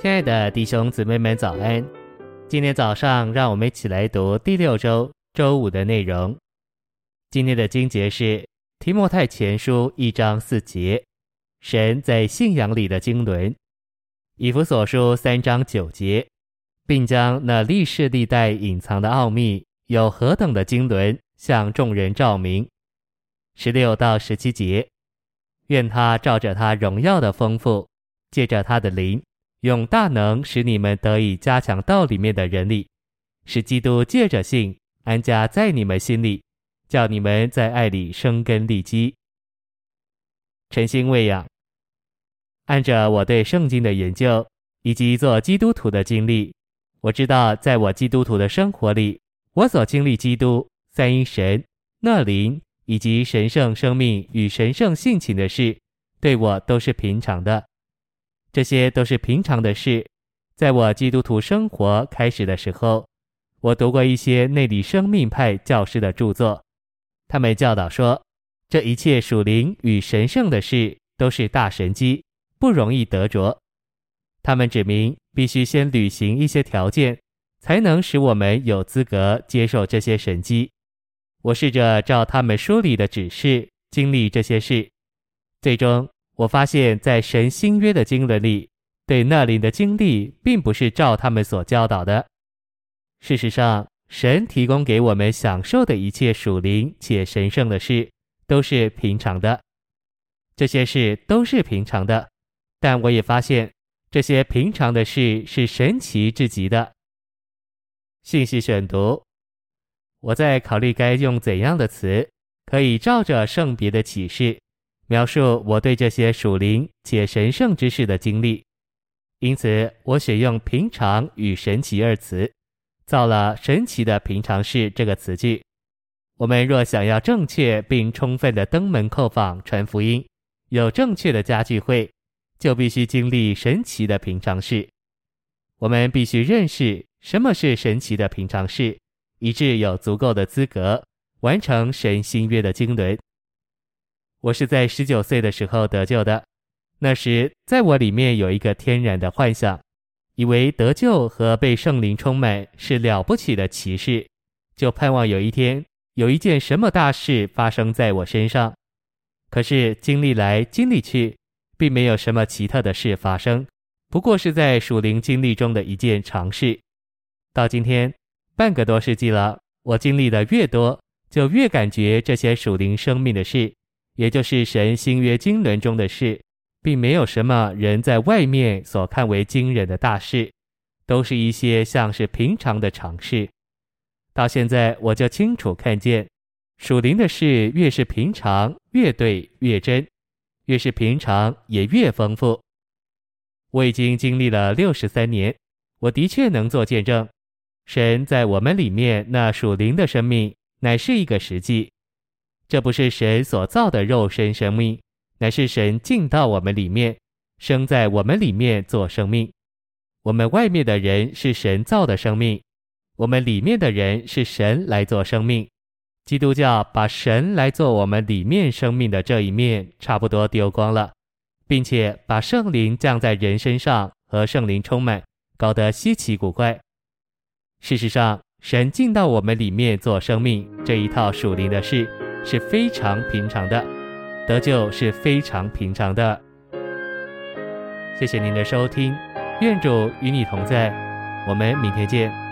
亲爱的弟兄姊妹们，早安！今天早上，让我们一起来读第六周周五的内容。今天的经节是提摩太前书一章四节，神在信仰里的经纶；以弗所书三章九节，并将那历世历代隐藏的奥秘有何等的经纶向众人照明。十六到十七节，愿他照着他荣耀的丰富，借着他的灵。用大能使你们得以加强道里面的人力，使基督借着信安家在你们心里，叫你们在爱里生根立基，诚心喂养。按着我对圣经的研究以及做基督徒的经历，我知道在我基督徒的生活里，我所经历基督三一神、那灵以及神圣生命与神圣性情的事，对我都是平常的。这些都是平常的事。在我基督徒生活开始的时候，我读过一些内里生命派教师的著作，他们教导说，这一切属灵与神圣的事都是大神迹，不容易得着。他们指明必须先履行一些条件，才能使我们有资格接受这些神迹。我试着照他们书里的指示经历这些事，最终。我发现，在神新约的经纶里，对那里的经历，并不是照他们所教导的。事实上，神提供给我们享受的一切属灵且神圣的事，都是平常的。这些事都是平常的，但我也发现，这些平常的事是神奇至极的。信息选读，我在考虑该用怎样的词，可以照着圣别的启示。描述我对这些属灵且神圣之事的经历，因此我选用“平常”与“神奇”二词，造了“神奇的平常事”这个词句。我们若想要正确并充分的登门叩访传福音，有正确的家聚会，就必须经历神奇的平常事。我们必须认识什么是神奇的平常事，以致有足够的资格完成神新约的经纶。我是在十九岁的时候得救的，那时在我里面有一个天然的幻想，以为得救和被圣灵充满是了不起的奇事，就盼望有一天有一件什么大事发生在我身上。可是经历来经历去，并没有什么奇特的事发生，不过是在属灵经历中的一件常事。到今天半个多世纪了，我经历的越多，就越感觉这些属灵生命的事。也就是神新约经纶中的事，并没有什么人在外面所看为惊人的大事，都是一些像是平常的常事。到现在，我就清楚看见，属灵的事越是平常，越对越真；越是平常，也越丰富。我已经经历了六十三年，我的确能做见证，神在我们里面那属灵的生命，乃是一个实际。这不是神所造的肉身生命，乃是神进到我们里面，生在我们里面做生命。我们外面的人是神造的生命，我们里面的人是神来做生命。基督教把神来做我们里面生命的这一面差不多丢光了，并且把圣灵降在人身上和圣灵充满，搞得稀奇古怪。事实上，神进到我们里面做生命这一套属灵的事。是非常平常的，得救是非常平常的。谢谢您的收听，愿主与你同在，我们明天见。